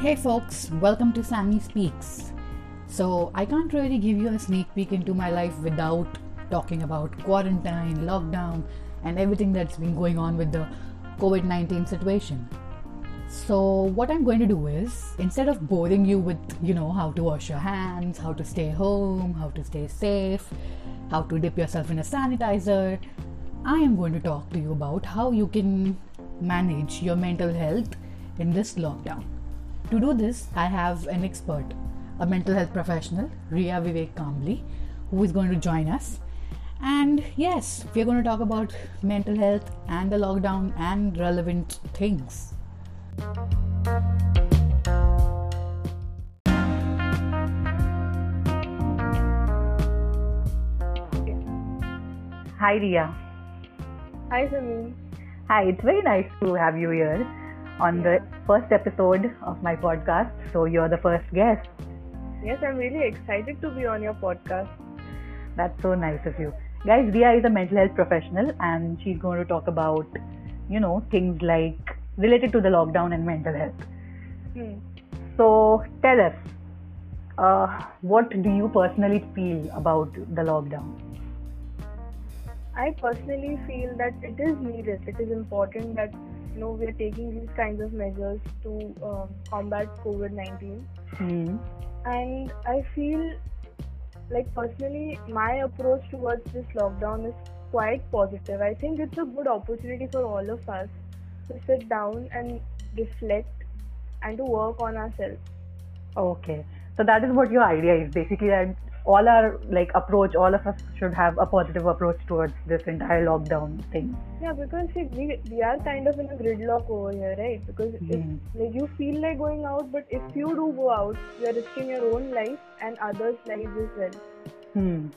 Hey folks, welcome to Sammy Speaks. So, I can't really give you a sneak peek into my life without talking about quarantine, lockdown, and everything that's been going on with the COVID 19 situation. So, what I'm going to do is instead of boring you with, you know, how to wash your hands, how to stay home, how to stay safe, how to dip yourself in a sanitizer, I am going to talk to you about how you can manage your mental health in this lockdown. To do this, I have an expert, a mental health professional, Ria Vivek Kambli, who is going to join us. And yes, we're going to talk about mental health and the lockdown and relevant things. Hi, Ria. Hi, Samin. Hi, it's very nice to have you here on the first episode of my podcast. So, you're the first guest. Yes, I'm really excited to be on your podcast. That's so nice of you. Guys, Ria is a mental health professional and she's going to talk about, you know, things like related to the lockdown and mental health. Hmm. So, tell us, uh, what do you personally feel about the lockdown? I personally feel that it is needed. It is important that know we are taking these kinds of measures to um, combat COVID-19. Hmm. And I feel like personally, my approach towards this lockdown is quite positive. I think it's a good opportunity for all of us to sit down and reflect and to work on ourselves. Okay. So that is what your idea is basically that all our like approach, all of us should have a positive approach towards this entire lockdown thing. Yeah, because see, we, we are kind of in a gridlock over here, right? Because Hmm. if like you feel like going out, but if you do go out, you are risking your own life and others' lives as well. Hmm.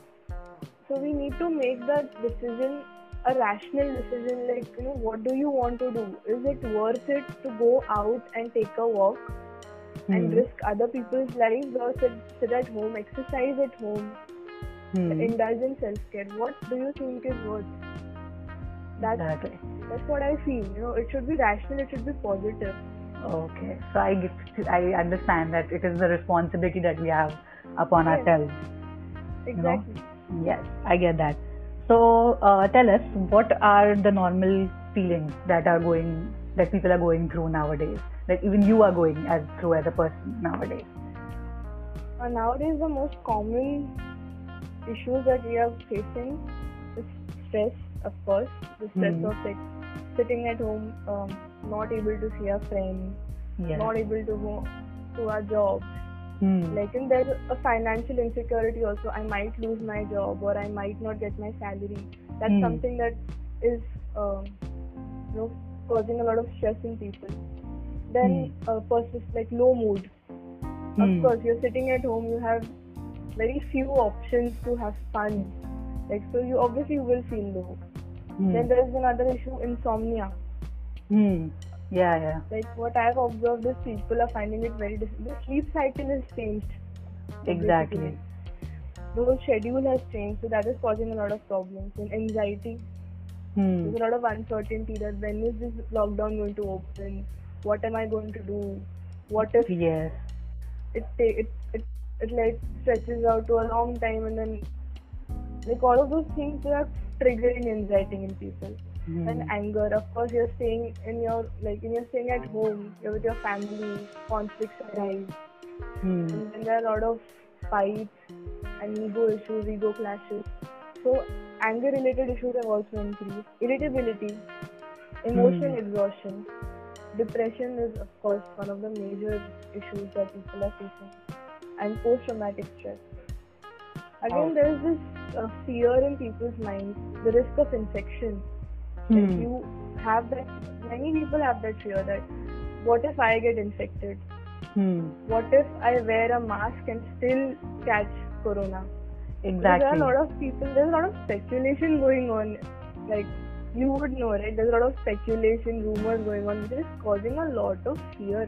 So we need to make that decision a rational decision. Like you know, what do you want to do? Is it worth it to go out and take a walk and Hmm. risk other people's lives, or sit, sit at home, exercise at home, Hmm. indulge in self care? What do you think is worth? That's. That's what I feel. You know, it should be rational. It should be positive. Okay. So I get, I understand that it is the responsibility that we have upon Yes. ourselves. Exactly. Yes, I get that. So uh, tell us, what are the normal feelings that are going that people are going through nowadays? Even you are going as through as a person nowadays. Uh, nowadays, the most common issues that we are facing is stress, of course. The stress Hmm. of like sitting at home, um, not able to see our friends, Yes. not able to go to our jobs. Hmm. Like, and there's a financial insecurity also. I might lose my job or I might not get my salary. That's Hmm. something that is, um, you know, causing a lot of stress in people. Then, uh, persist like low mood. Of Hmm. course, you're sitting at home. You have very few options to have fun. Like, so you obviously will feel low. Hmm. Then there is another issue, insomnia. Hmm. Yeah, yeah. Like what I've observed is people are finding it very difficult. The sleep cycle has changed. Exactly. basically. The whole schedule has changed, so that is causing a lot of problems and anxiety. Hmm. There's a lot of uncertainty that when is this lockdown going to open? What am I going to do? What if Yes. it it it, it like stretches out to a long time and then like all of those things are triggering anxiety in people Hmm. and anger of course you're staying in your like when you're staying at home you're with your family conflicts arise Hmm. and then there are a lot of fights and ego issues ego clashes so anger related issues have also increased irritability emotional Hmm. exhaustion depression is of course one of the major issues that people are facing and post traumatic stress. Again there is this uh, fear in people's minds the risk of infection. Hmm. if you have that many people have that fear that what if i get infected? Hmm. what if i wear a mask and still catch corona? Because there are a lot of people there's a lot of speculation going on like you would know right? There's a lot of speculation rumors going on which is causing a lot of fear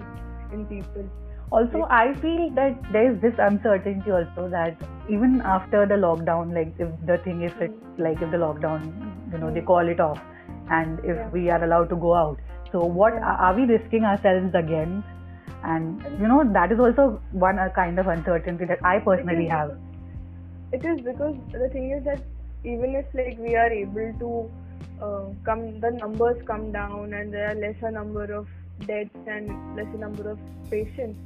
in people. Also, I feel that there is this uncertainty also that even after the lockdown, like if the thing if it like if the lockdown, you know, they Mm. call it off, and if Yeah. we are allowed to go out, so what are we risking ourselves again? and you know that is also one kind of uncertainty that i personally have. it is because the thing is that even if like we are able to uh, come the numbers come down and there are lesser number of deaths and lesser number of patients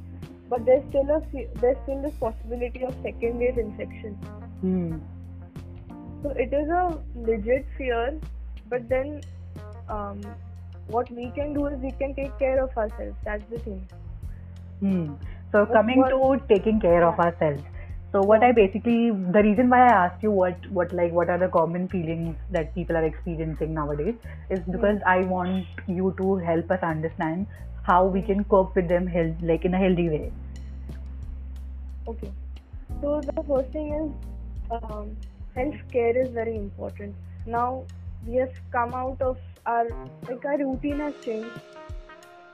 but there's still a there's still this possibility of second wave infection hmm. so it is a legit fear but then um, what we can do is we can take care of ourselves that's the thing Hmm. So coming what, to taking care of ourselves. So what I basically the reason why I asked you what what like what are the common feelings that people are experiencing nowadays is hmm. because I want you to help us understand how we can cope with them health like in a healthy way. Okay. So the first thing is um, health care is very important. Now we have come out of our like our routine has changed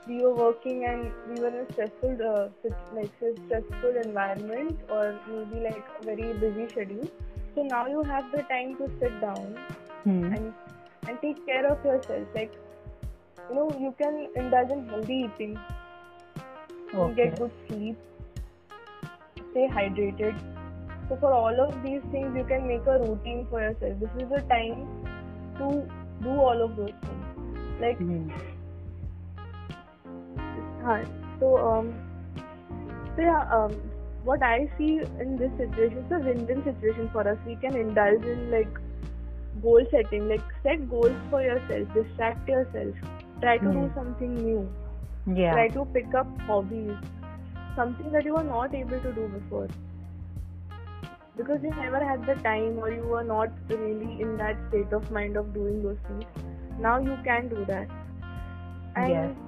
we were working and we were in a stressful uh, like stressful environment or maybe like a very busy schedule. So now you have the time to sit down hmm. and and take care of yourself. Like you know you can indulge in healthy eating. Okay. get good sleep. Stay hydrated. So for all of these things you can make a routine for yourself. This is the time to do all of those things. Like hmm Hi. So, um, so yeah, um, what I see in this situation is a win-win situation for us. We can indulge in like goal setting, like set goals for yourself, distract yourself, try to mm. do hmm. something new, yeah. try to pick up hobbies, something that you were not able to do before. Because you never had the time or you were not really in that state of mind of doing those things. Now you can do that. And yes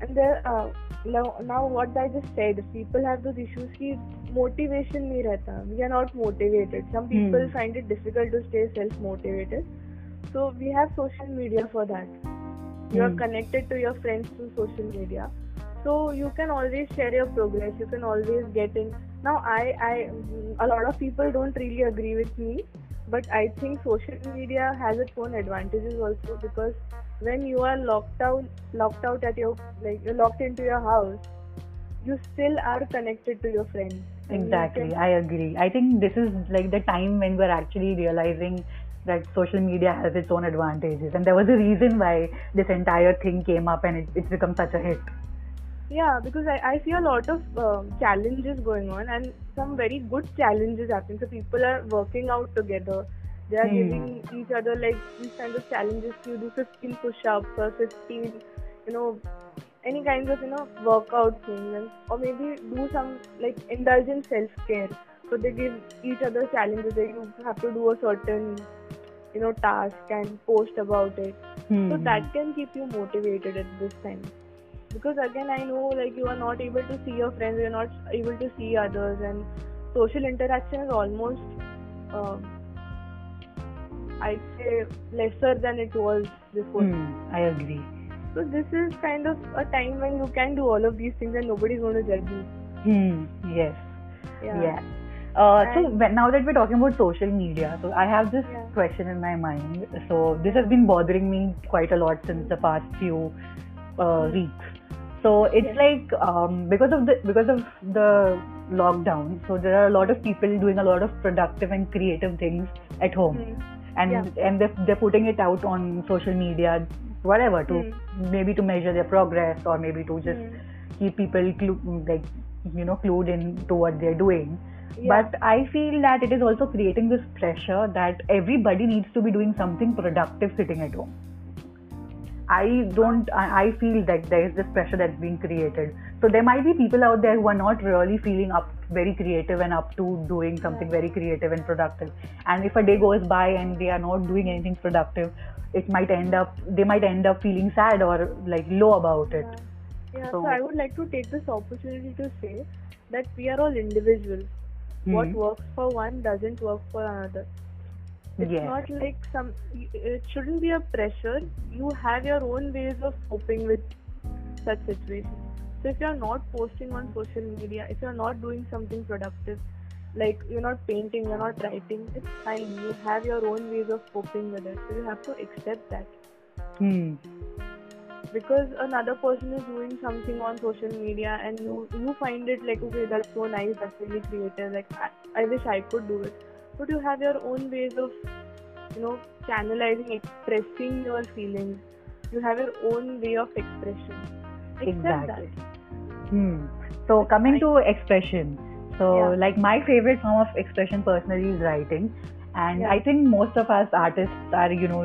and there uh, now, now what I just said people have those issues ki motivation nahi rehta. We are not motivated. Some people hmm. find it difficult to stay self motivated so we have social media for that. You are hmm. connected to your friends through social media. So you can always share your progress. You can always get in. Now i i a lot of people don't really agree with me but i think social media has its own advantages also because when you are locked out locked out at your like you're locked into your house you still are connected to your friends. Exactly. i agree. I think this is like the time when we're actually realizing that social media has its own advantages. And there was a reason why this entire thing came up and it, it's become such a hit yeah because i, I see a lot of um, challenges going on and some very good challenges happening so people are working out together they are hmm. giving each other like these kinds of challenges. You do 15 push-ups or 15, you know, any kinds of you know workout things, and, or maybe do some like indulgent self-care. So they give each other challenges. That you have to do a certain you know task and post about it. Hmm. So that can keep you motivated at this time. Because again, I know like you are not able to see your friends, you are not able to see others, and social interaction is almost. Uh, I'd say lesser than it was before. Mm, I agree. So this is kind of a time when you can do all of these things and nobody's going to judge you. Hmm. Yes. Yeah. yeah. Uh, so now that we're talking about social media, so I have this yeah. question in my mind. So this has been bothering me quite a lot since the past few uh, weeks. So it's yes. like um, because of the because of the lockdown, so there are a lot of people doing a lot of productive and creative things at home. Mm and yeah. and they're, they're putting it out on social media whatever to mm. maybe to measure their progress or maybe to just mm. keep people clu- like you know clued in to what they're doing yeah. but i feel that it is also creating this pressure that everybody needs to be doing something productive sitting at home I don't, I, feel that there is this pressure that's being created. So there might be people out there who are not really feeling up very creative and up to doing something very creative and productive. And if a day goes by and they are not doing anything productive, it might end up, they might end up feeling sad or like low about it. Yeah, yeah so, so I would like to take this opportunity to say that we are all individuals. Mm-hmm. What works for one doesn't work for another it's yes. not like some it shouldn't be a pressure. You have your own ways of coping with such situations. So if you're not posting on social media if you're not doing something productive like you're not painting you're not writing it's fine. You have your own ways of coping with it. So you have to accept that. Hmm. Because another person is doing something on social media and you you find it like okay that's so nice. That's really creative. Like I, I wish I could do it but you have your own ways of you know channelizing expressing your feelings you have your own way of expression Exactly. that. Hmm. So coming to expression, so Yeah. like my favorite form of expression personally is writing, and Yeah. I think most of us artists are you know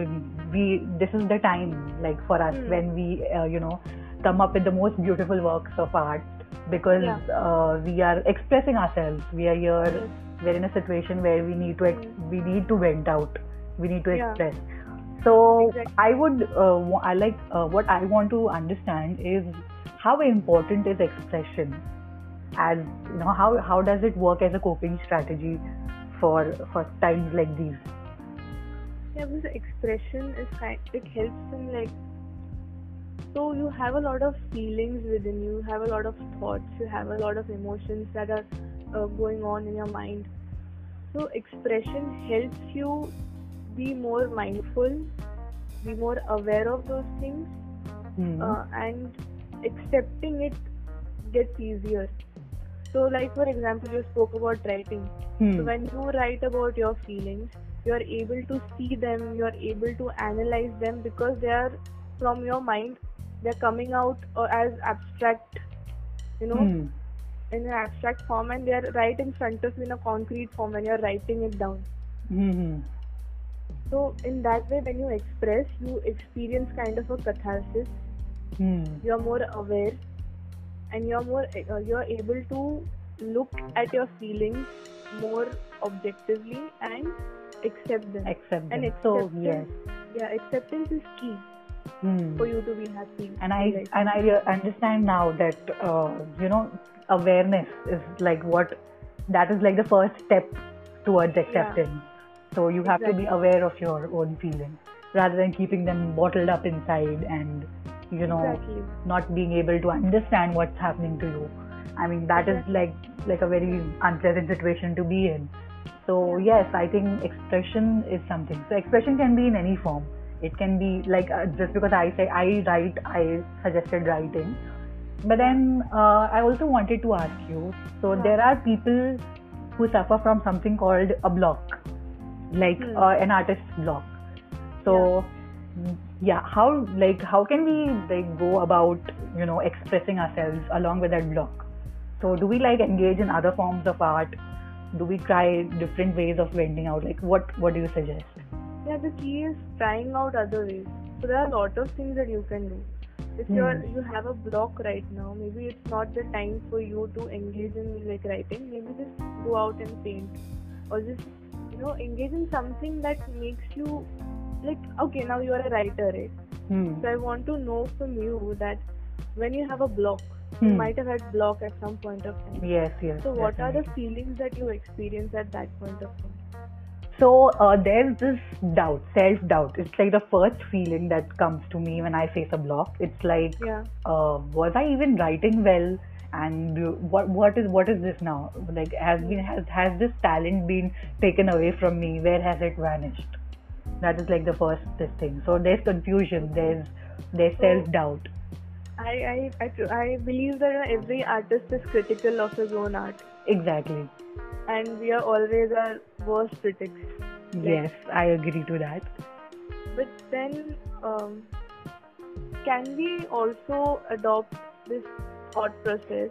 we this is the time like for us Hmm. when we uh, you know come up with the most beautiful works of art because Yeah. uh, we are expressing ourselves. We are here. We're in a situation where we need to ex- we need to vent out. We need to Yeah. express. So Exactly. I would uh, I like uh, what I want to understand is how important is expression as you know how how does it work as a coping strategy for for times like these Yeah, because expression is kind. It helps in like. So you have a lot of feelings within you. You have a lot of thoughts. You have a lot of emotions that are uh, going on in your mind. So expression helps you be more mindful, be more aware of those things, Hmm. uh, and accepting it gets easier. So, like for example, you spoke about writing. Hmm. So when you write about your feelings, you are able to see them, you are able to analyze them because they are from your mind. They're coming out uh, as abstract, you know, Hmm. In an abstract form, and they are right in front of you in a concrete form when you're writing it down. Hmm. So in that way, when you express, you experience kind of a catharsis. Hmm. You're more aware, and you're more uh, you're able to look at your feelings more objectively and accept them. Accept And them. So acceptance- yes. yeah acceptance is key Hmm. for you to be happy and I and I understand now that uh, you know awareness is like what that is like the first step towards acceptance. So you have to be aware of your own feelings rather than keeping them bottled up inside and you know exactly not being able to understand what's happening to you. I mean that is Exactly. like like a very unpleasant situation to be in. So Yeah. yes, I think expression is something. So expression can be in any form. It can be like uh, just because I say I write, I suggested writing. But then uh, I also wanted to ask you. So Yeah. there are people who suffer from something called a block, like Hmm. uh, an artist's block. So mm, yeah, how like how can we like go about you know expressing ourselves along with that block? So do we like engage in other forms of art? Do we try different ways of vending out? Like what what do you suggest? yeah the key is trying out other ways so there are a lot of things that you can do if Hmm. you're you have a block right now maybe it's not the time for you to engage in like writing maybe just go out and paint or just you know engage in something that makes you like okay now you are a writer right Hmm. so i want to know from you that when you have a block you Hmm. might have had block at some point of time Yes, yes. So, what are the feelings that you experience at that point of time? So uh, there's this doubt, self-doubt. It's like the first feeling that comes to me when I face a block. It's like, Yeah, uh, was I even writing well? And what what is what is this now? Like has been has has this talent been taken away from me? Where has it vanished? That is like the first this thing. So there's confusion. There's there's self-doubt. I, I, I, I believe that every artist is critical of his own art, Exactly. and we are always our worst critics. Yes, I agree to that. But then, um, can we also adopt this thought process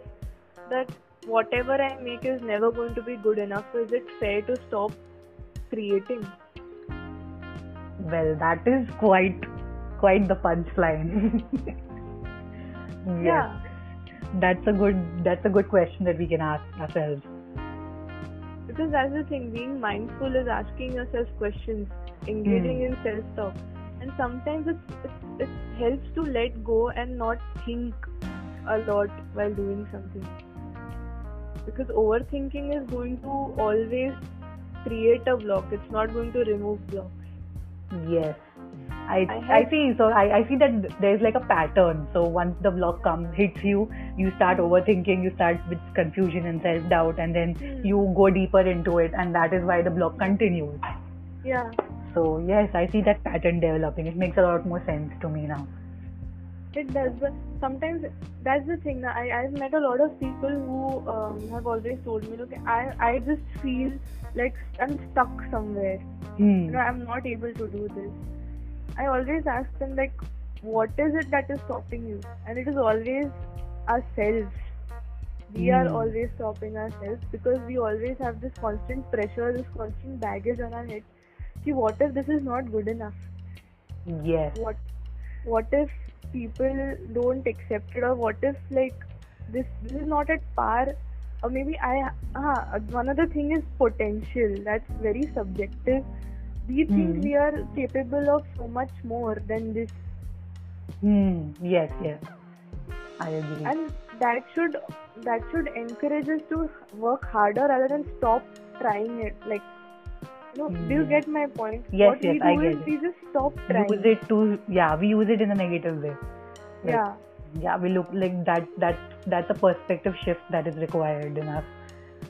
that whatever I make is never going to be good enough? So, is it fair to stop creating? Well, that is quite quite the punchline. yes. Yeah. That's a good that's a good question that we can ask ourselves. Because that's the thing, being mindful is asking yourself questions, engaging Hmm. in self talk. And sometimes it, it, it helps to let go and not think a lot while doing something. Because overthinking is going to always create a block, it's not going to remove blocks. Yes. I, I I see. So I, I see that there's like a pattern. So once the block comes, hits you, you start overthinking, you start with confusion and self doubt, and then Hmm. you go deeper into it, and that is why the block continues. Yeah. So yes, I see that pattern developing. It makes a lot more sense to me now. It does, but sometimes that's the thing. That I I've met a lot of people who um, have always told me, look, I I just feel like I'm stuck somewhere. Hmm. You know, I'm not able to do this. I always ask them like, what is it that is stopping you? And it is always ourselves. We are Hmm. always stopping ourselves because we always have this constant pressure, this constant baggage on our head. See, what if this is not good enough? Yes. what what if people don't accept it or what if like this this is not at par or maybe i uh, one other thing is potential that's very subjective we Hmm. think we are capable of so much more than this Hmm. Yes. Yes. I agree. and that should that should encourage us to work harder rather than stop trying it like you know do you Hmm. get my point Yes, what yes, we I get is it. we just stop trying use it to yeah we use it in a negative way Like, yeah yeah we look like that that that's a perspective shift that is required in us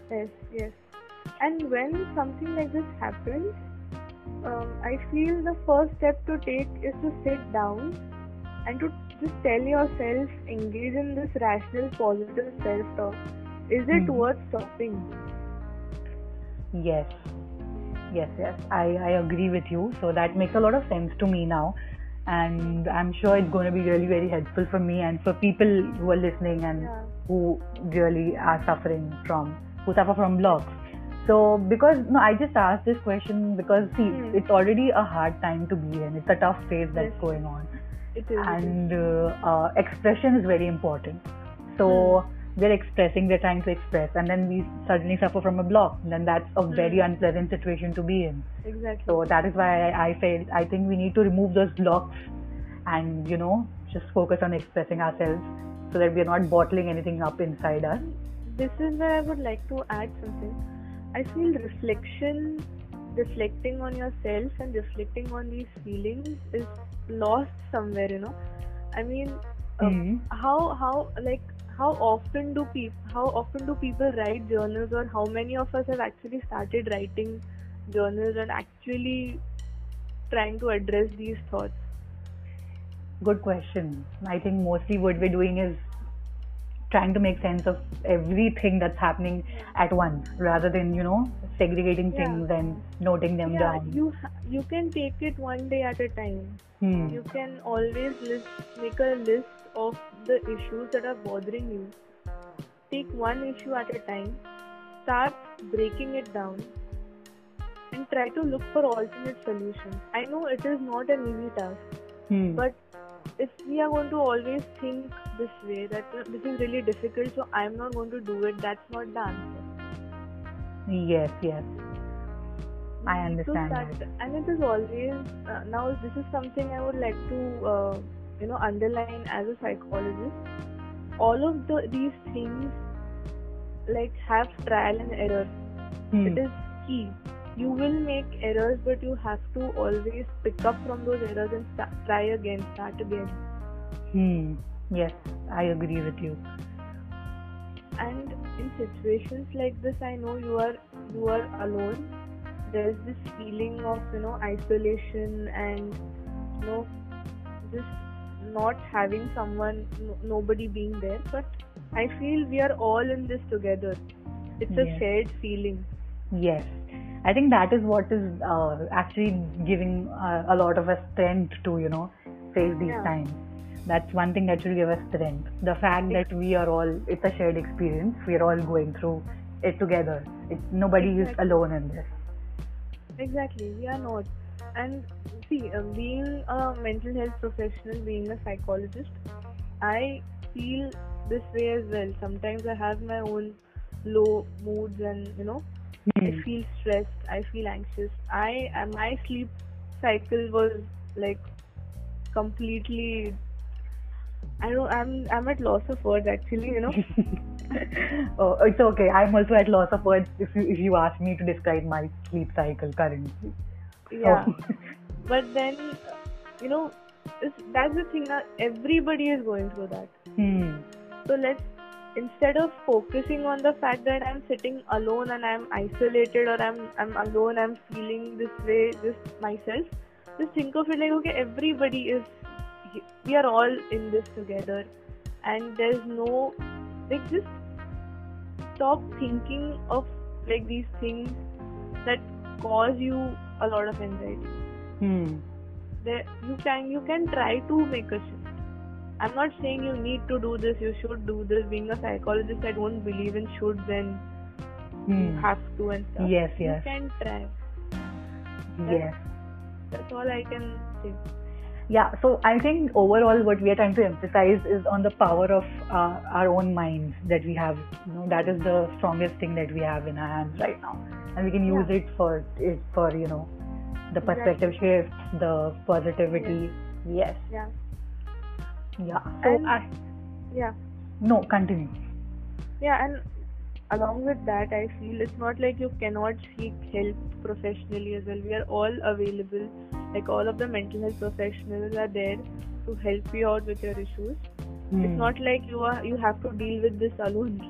Yes, yes. And when something like this happens, um, I feel the first step to take is to sit down and to just tell yourself, engage in this rational, positive self talk. Is it Mhm. worth stopping? yes yes yes i i agree with you so that makes a lot of sense to me now and i'm sure it's going to be really very helpful for me and for people who are listening and Yeah. who really are suffering from who suffer from blocks so because no i just asked this question because see Hmm. it's already a hard time to be in it's a tough phase that's Yes. going on It is. and uh, uh, expression is very important so we're expressing we're trying to express and then we suddenly suffer from a block then that's a very Hmm. unpleasant situation to be in Exactly. so that is why I, I felt i think we need to remove those blocks and you know just focus on expressing ourselves so that we're not bottling anything up inside us this is where I would like to add something. I feel reflection, reflecting on yourself and reflecting on these feelings is lost somewhere. You know, I mean, um, Mhm. how how like how often do people how often do people write journals or how many of us have actually started writing journals and actually trying to address these thoughts? good question i think mostly what we're doing is trying to make sense of everything that's happening at once rather than you know segregating Yeah. things and noting them Yeah, down you you can take it one day at a time. Hmm. You can always list, make a list of the issues that are bothering you. Take one issue at a time, start breaking it down, and try to look for alternate solutions. I know it is not an easy task, Hmm. but if we are going to always think this way, that uh, this is really difficult, so I'm not going to do it, that's not the answer. yes yes. I We need to understand that. and it is always uh, now this is something i would like to uh, you know underline as a psychologist. All of the these things like have trial and error. Hmm. it is key you will make errors but you have to always pick up from those errors and start, try again start again. Hmm. yes i agree with you. And in situations like this i know you are you are alone. There's this feeling of you know isolation and you know just not having someone no, nobody being there. But i feel we are all in this together. It's a Yes. shared feeling. Yes, I think that is what is uh, actually giving uh, a lot of us strength to you know face these Yeah. times. That's one thing that should give us strength. The fact that we are all it's a shared experience. We are all going through it together. It's nobody is alone in this. exactly we are not and see uh, being a mental health professional being a psychologist i feel this way as well sometimes i have my own low moods and you know I Hmm. feel stressed. I feel anxious. I uh, my sleep cycle was like completely. I don't. I'm I'm at loss of words actually. You know. oh, it's okay. I'm also at loss of words if you if you ask me to describe my sleep cycle currently. yeah. Oh. But then, you know, it's, that's the thing. That everybody is going through that. hmm. So let's instead of focusing on the fact that I'm sitting alone and I'm isolated or I'm I'm alone, I'm feeling this way just myself. Just think of it like okay, everybody is we are all in this together and there's no like just stop thinking of like these things that cause you a lot of anxiety Hmm. there you can you can try to make a shift i'm not saying you need to do this you should do this being a psychologist i don't believe in shoulds and Hmm. have to and stuff Yes, yes. you can try Yes. that's all i can say Yeah, so I think overall what we are trying to emphasize is on the power of uh, our own minds that we have. You know, that is the strongest thing that we have in our hands right now, and we can use Yeah. it for it for you know the perspective shift, the positivity. Yes, yeah yeah. So And- I yeah no continue. Yeah, and along with that, I feel it's not like you cannot seek help professionally as well. We are all available. Like all of the mental health professionals are there to help you out with your issues. Hmm. It's not like you are you have to deal with this alone.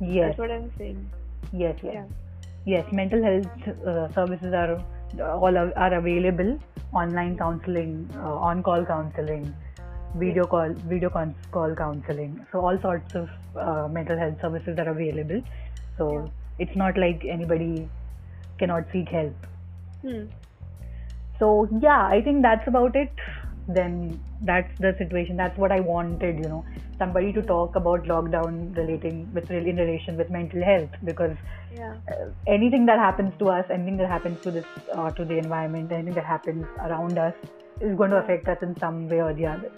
Yes, That's what I'm saying. yes, yes. Yeah. Yes, mental health uh, services are all are, are available. Online counseling, uh, on-call counseling, video call, video con- call counseling. So all sorts of uh, mental health services are available. So Yeah. it's not like anybody cannot seek help. Hmm. So yeah, I think that's about it. Then that's the situation. That's what I wanted. You know, somebody to talk about lockdown relating with in relation with mental health because Yeah. uh, anything that happens to us, anything that happens to this, uh, to the environment, anything that happens around us is going to affect us in some way or the other.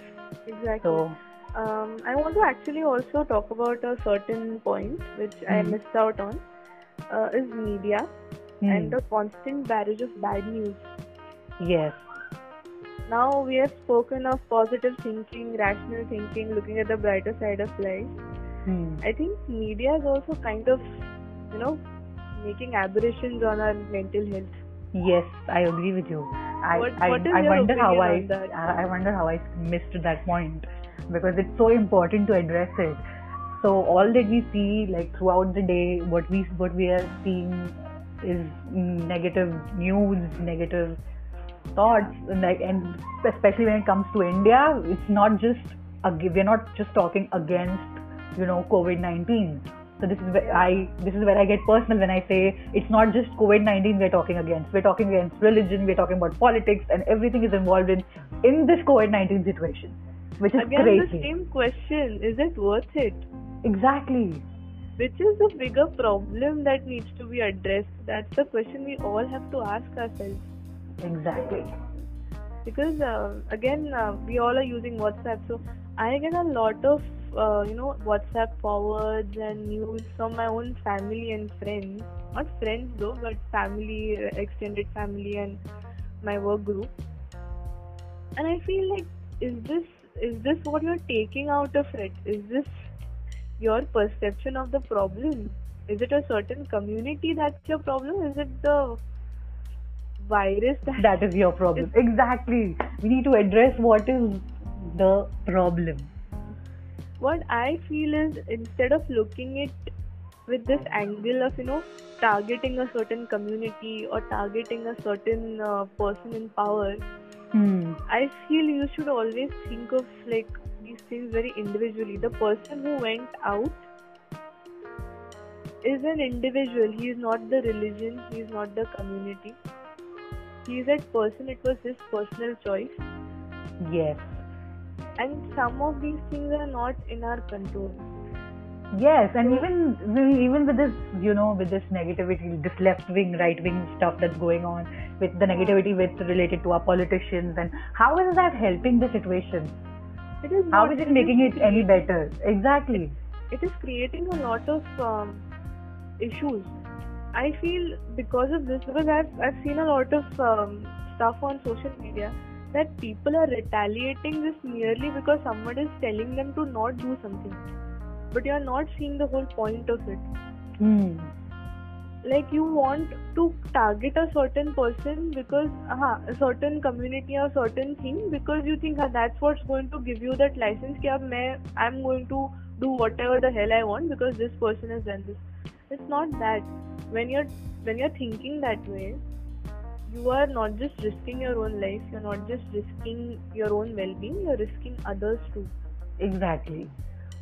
Exactly. So, Um, I want to actually also talk about a certain point which I Mhm. missed out on. Uh, is media hmm, and the constant barrage of bad news. yes, Now we have spoken of positive thinking, rational thinking, looking at the brighter side of life. hmm, I think media is also kind of, you know, making aberrations on our mental health. Yes, I agree with you. I, What- I, what I wonder how I? I wonder how I missed that point because it's so important to address it. So all that we see, like throughout the day, what we what we are seeing is negative news, negative thoughts, and like, and especially when it comes to India, it's not just we're not just talking against, you know, COVID nineteen. So this is where I this is where I get personal when I say it's not just COVID nineteen we're talking against. We're talking against religion. We're talking about politics, and everything is involved in in this COVID nineteen situation, which is Again, crazy. the same question: Is it worth it? Exactly. Which is the bigger problem that needs to be addressed? That's the question we all have to ask ourselves. Exactly. because uh, again uh, we all are using whatsapp so i get a lot of uh, you know whatsapp forwards and news from my own family and friends not friends though but family extended family and my work group and i feel like is this is this what you're taking out of it is this your perception of the problem is it a certain community that's your problem is it the virus that That is your problem. Exactly. We need to address what is the problem. What I feel is instead of looking it with this angle of you know targeting a certain community or targeting a certain uh, person in power, Hmm. I feel you should always think of like these things very individually. The person who went out is an individual. He is not the religion. He is not the community. He is that person. It was his personal choice. Yes. And some of these things are not in our control. Yes, and even even with this, you know, with this negativity, this left wing, right wing stuff that's going on, with the negativity with related to our politicians, and how is that helping the situation? It is How not, is it making it any better? Exactly. It is creating a lot of um, issues. I feel because of this, because I've I've seen a lot of um, stuff on social media that people are retaliating just merely because someone is telling them to not do something. But you are not seeing the whole point of it. Mm. Like you want to target a certain person because uh, a certain community or certain thing because you think uh, that's what's going to give you that license. Ki, main, I'm going to do whatever the hell I want because this person has done this. It's not that. When you're when you're thinking that way, you are not just risking your own life, you're not just risking your own well being, you're risking others too. Exactly.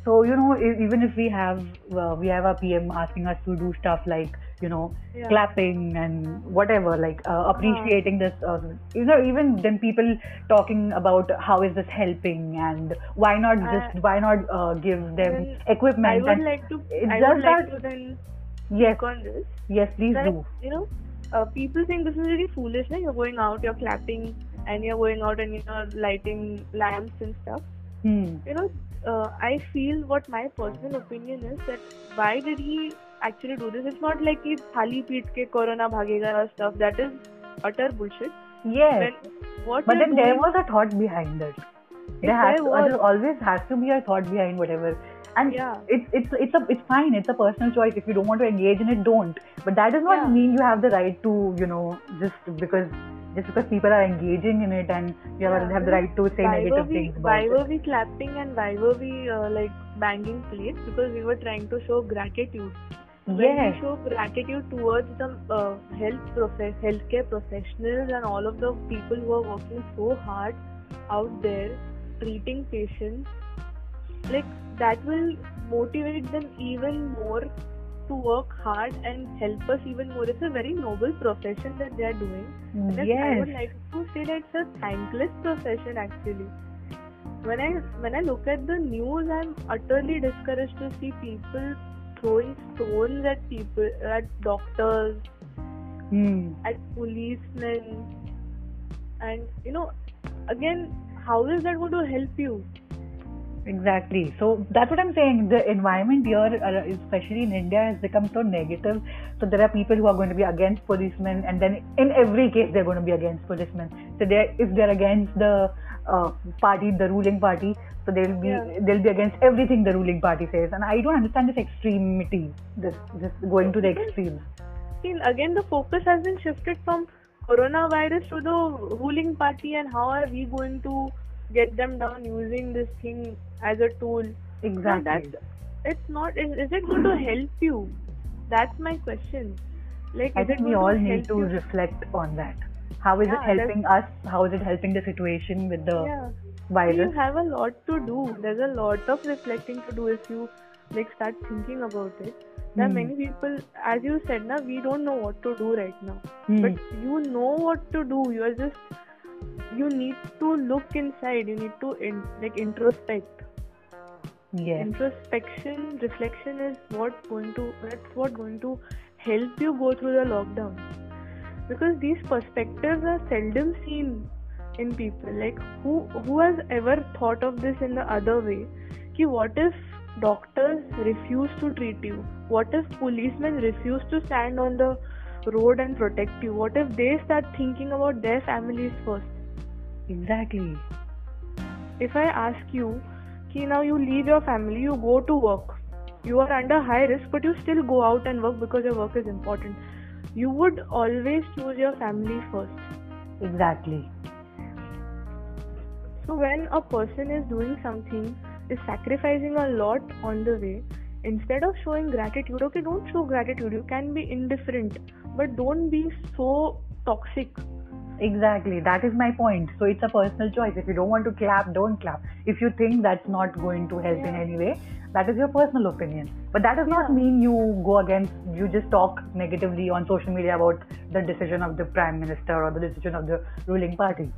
So you know, even if we have uh, we have our PM asking us to do stuff like you know Yeah. clapping and whatever, like uh, appreciating this. Uh, you know, even then people talking about how is this helping and why not I- just why not uh, give them equipment I would and like to I just would like that- to then yes, on this. yes, please that do. you know uh, people think this is really foolish na? you're going out you're clapping and you're going out and you're lighting lamps and stuff Hmm. you know uh, i feel what my personal opinion is that why did he actually do this it's not like he's thali peet ke corona bhagega or stuff that is utter bullshit Yes. when what But then there was a thought behind it. There has to, there always has to be a thought behind whatever. And Yeah. it's it's it's a it's fine. It's a personal choice. If you don't want to engage in it, don't. But that does not Yeah. mean you have the right to you know just because just because people are engaging in it and you have, Yeah, have the right to say why negative we, things why were it. we clapping and why were we uh, like banging plates because we were trying to show gratitude when Yes. we show gratitude towards the uh, health profe- healthcare professionals and all of the people who are working so hard out there treating patients like that will motivate them even more to work hard and help us even more it's a very noble profession that they are doing and I would like to say that it's a thankless profession actually. When I when I look at the news, I'm utterly discouraged to see people throwing stones at people, at doctors, Hmm. at policemen, and you know, again, how is that going to help you? Exactly. So that's what I'm saying. The environment here, uh, especially in India, has become so negative. So there are people who are going to be against policemen, and then in every case they're going to be against policemen. So they, if they're against the uh, party, the ruling party, so they'll be Yeah. they'll be against everything the ruling party says. And I don't understand this extremity, this this going to the extreme. See, again, the focus has been shifted from coronavirus to the ruling party, and how are we going to get them down using this thing as a tool? Exactly. that's it's not. Is, is it going to help you? That's my question. Like, I think we all need to you? reflect on that. How is Yeah, it helping us? How is it helping the situation with the Yeah. Virus? you have a lot to do. There's a lot of reflecting to do if you like start thinking about it. There are Hmm. many people, as you said, now we don't know what to do right now. Hmm. But you know what to do. You are just you need to look inside. You need to in, like introspect. Yes. Introspection, reflection is what going to that's what going to help you go through the lockdown. Because these perspectives are seldom seen in people. Like who who has ever thought of this in the other way? Ki what if doctors refuse to treat you? What if policemen refuse to stand on the road and protect you? What if they start thinking about their families first? Exactly. if I ask you, ki now you leave your family, you go to work, you are under high risk, but you still go out and work because your work is important. You would always choose your family first. Exactly. So when a person is doing something, is sacrificing a lot on the way, instead of showing gratitude, okay, don't show gratitude. You can be indifferent, but don't be so toxic. Exactly. That is my point. So it's a personal choice. If you don't want to clap, don't clap. If you think that's not going to help in Yeah. any way, that is your personal opinion. But that does not mean you go against, you just talk negatively on social media about the decision of the prime minister or the decision of the ruling party.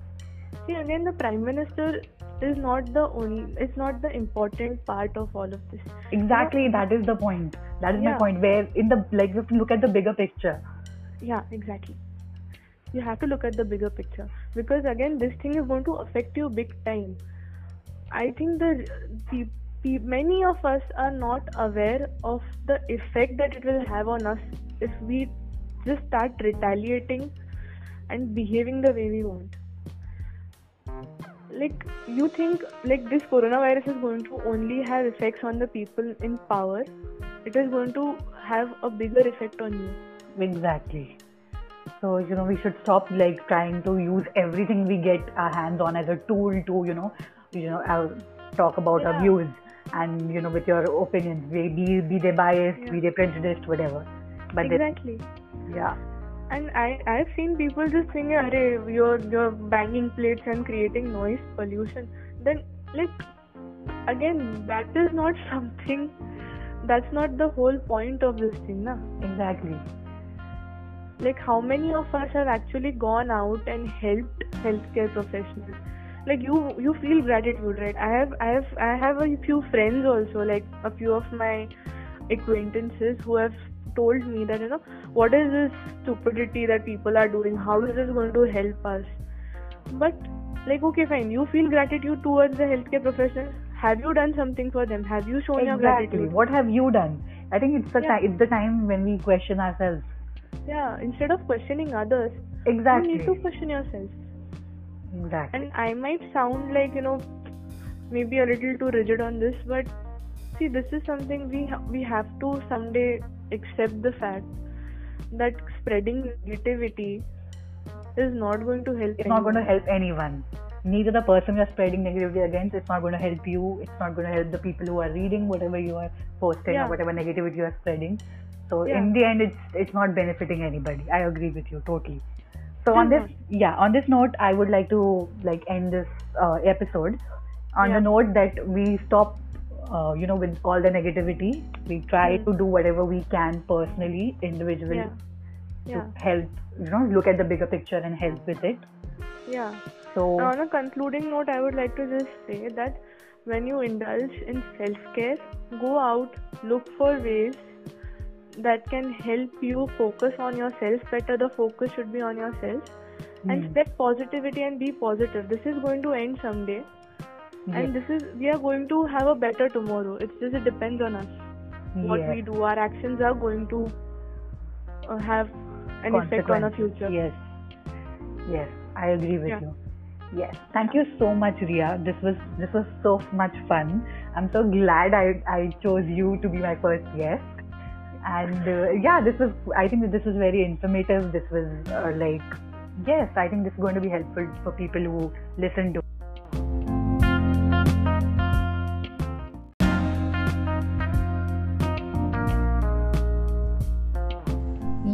See again, the prime minister is not the only. It's not the important part of all of this. Exactly. That is the point. That is my point. Where in the like we have to look at the bigger picture. Yeah, exactly. You have to look at the bigger picture because again, this thing is going to affect you big time. I think the pe- many of us are not aware of the effect that it will have on us if we just start retaliating and behaving the way we want. Like you think like this coronavirus is going to only have effects on the people in power. It is going to have a bigger effect on you. Exactly. So you know we should stop like trying to use everything we get our hands on as a tool to you know you know uh, talk about our Yeah. views and you know with your opinions be be, they biased Yeah. be they prejudiced whatever but they- exactly. yeah and I I've seen people just saying, "Arey, you're you're banging plates and creating noise pollution." Then like again, that is not something. That's not the whole point of this thing, na. Exactly. Like how many of us have actually gone out and helped healthcare professionals? Like you you feel gratitude, right? I have I have I have a few friends also, like a few of my acquaintances who have told me that you know what is this stupidity that people are doing how is this going to help us but like okay fine you feel gratitude towards the healthcare professionals have you done something for them have you shown your Exactly. gratitude What have you done? I think it's the Yeah. time. It's the time when we question ourselves. yeah instead of questioning others Exactly. you need to question yourself Exactly. and i might sound like you know maybe a little too rigid on this but see this is something we ha- we have to someday accept the fact that spreading negativity is not going to help it's not going to anyone. help anyone. Neither the person you're spreading negativity against, it's not going to help you. It's not going to help the people who are reading whatever you are posting Yeah. or whatever negativity you are spreading. So Yeah. in the end, it's it's not benefiting anybody. I agree with you totally. So on this, yeah, on this note, I would like to like end this uh, episode on Yeah. the note that we stop, uh, you know, with all the negativity. We try Hmm. to do whatever we can personally, individually, yeah to yeah help. You know, look at the bigger picture and help with it. yeah So Now, on a concluding note, I would like to just say that when you indulge in self care, go out, look for ways that can help you focus on yourself better. The focus should be on yourself and Hmm. spread positivity and be positive. This is going to end someday, yes, and this is we are going to have a better tomorrow. It's just it depends on us what yes. we do. Our actions are going to uh, have an effect on our future. Yes, yes, I agree with Yeah. you. Yes, thank you so much, Ria. This was this was so much fun. I'm so glad I I chose you to be my first guest. And uh, yeah, this was I think that this was very informative. This was uh, like yes, I think this is going to be helpful for people who listen to.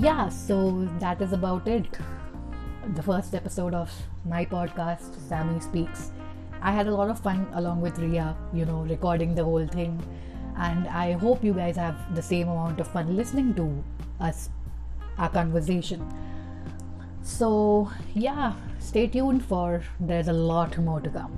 Yeah, so that is about it. The first episode of my podcast, Sammy Speaks. I had a lot of fun along with Ria, you know, recording the whole thing. And I hope you guys have the same amount of fun listening to us, our conversation. So, yeah, stay tuned for there's a lot more to come.